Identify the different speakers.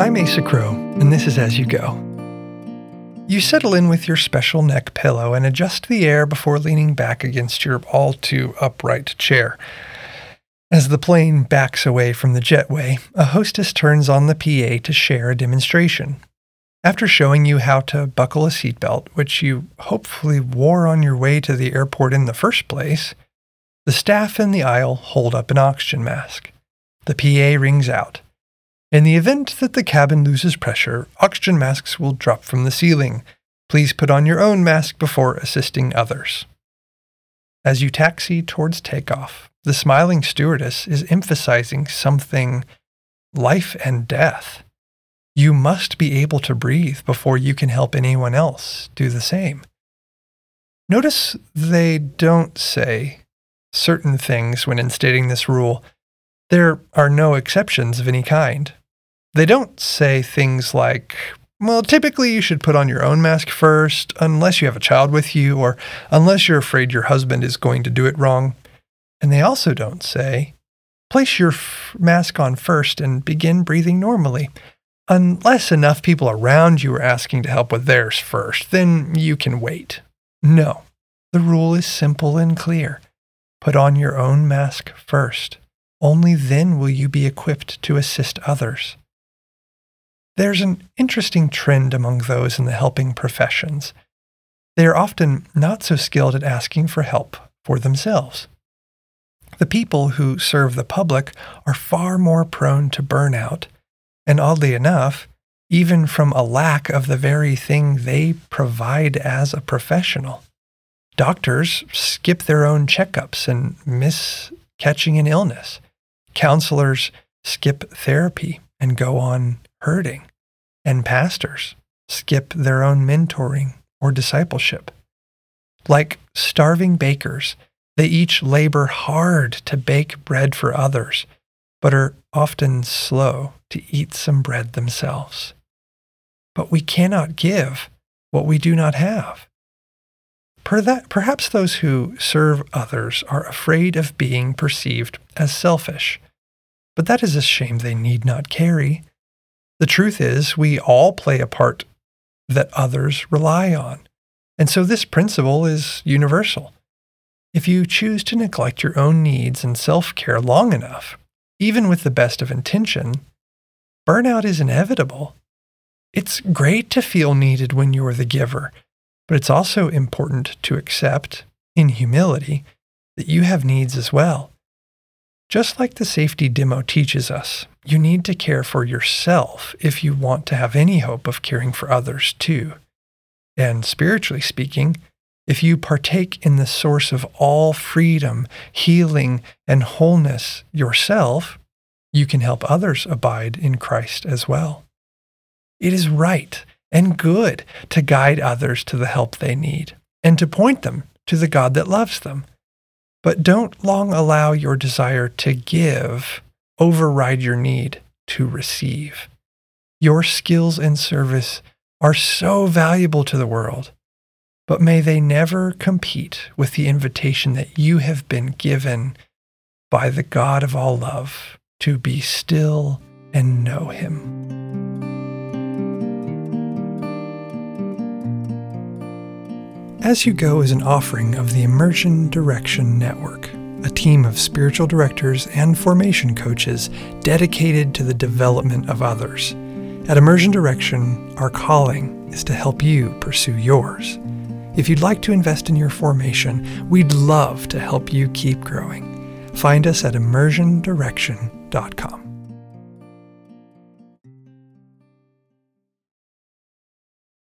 Speaker 1: I'm Asa Crow, and this is As You Go. You settle in with your special neck pillow and adjust the air before leaning back against your all too upright chair. As the plane backs away from the jetway, a hostess turns on the PA to share a demonstration. After showing you how to buckle a seatbelt, which you hopefully wore on your way to the airport in the first place, the staff in the aisle hold up an oxygen mask. The PA rings out. In the event that the cabin loses pressure, oxygen masks will drop from the ceiling. Please put on your own mask before assisting others. As you taxi towards takeoff, the smiling stewardess is emphasizing something life and death. You must be able to breathe before you can help anyone else do the same. Notice they don't say certain things when instating this rule. There are no exceptions of any kind. They don't say things like, well, typically you should put on your own mask first, unless you have a child with you, or unless you're afraid your husband is going to do it wrong. And they also don't say, place your f- mask on first and begin breathing normally. Unless enough people around you are asking to help with theirs first, then you can wait. No, the rule is simple and clear. Put on your own mask first. Only then will you be equipped to assist others. There's an interesting trend among those in the helping professions. They are often not so skilled at asking for help for themselves. The people who serve the public are far more prone to burnout, and oddly enough, even from a lack of the very thing they provide as a professional. Doctors skip their own checkups and miss catching an illness. Counselors skip therapy and go on hurting and pastors skip their own mentoring or discipleship. Like starving bakers, they each labor hard to bake bread for others, but are often slow to eat some bread themselves. But we cannot give what we do not have. Perhaps those who serve others are afraid of being perceived as selfish, but that is a shame they need not carry. The truth is, we all play a part that others rely on. And so this principle is universal. If you choose to neglect your own needs and self care long enough, even with the best of intention, burnout is inevitable. It's great to feel needed when you are the giver, but it's also important to accept, in humility, that you have needs as well. Just like the safety demo teaches us, you need to care for yourself if you want to have any hope of caring for others too. And spiritually speaking, if you partake in the source of all freedom, healing, and wholeness yourself, you can help others abide in Christ as well. It is right and good to guide others to the help they need and to point them to the God that loves them. But don't long allow your desire to give override your need to receive. Your skills and service are so valuable to the world, but may they never compete with the invitation that you have been given by the God of all love to be still and know Him. As You Go is an offering of the Immersion Direction Network, a team of spiritual directors and formation coaches dedicated to the development of others. At Immersion Direction, our calling is to help you pursue yours. If you'd like to invest in your formation, we'd love to help you keep growing. Find us at immersiondirection.com.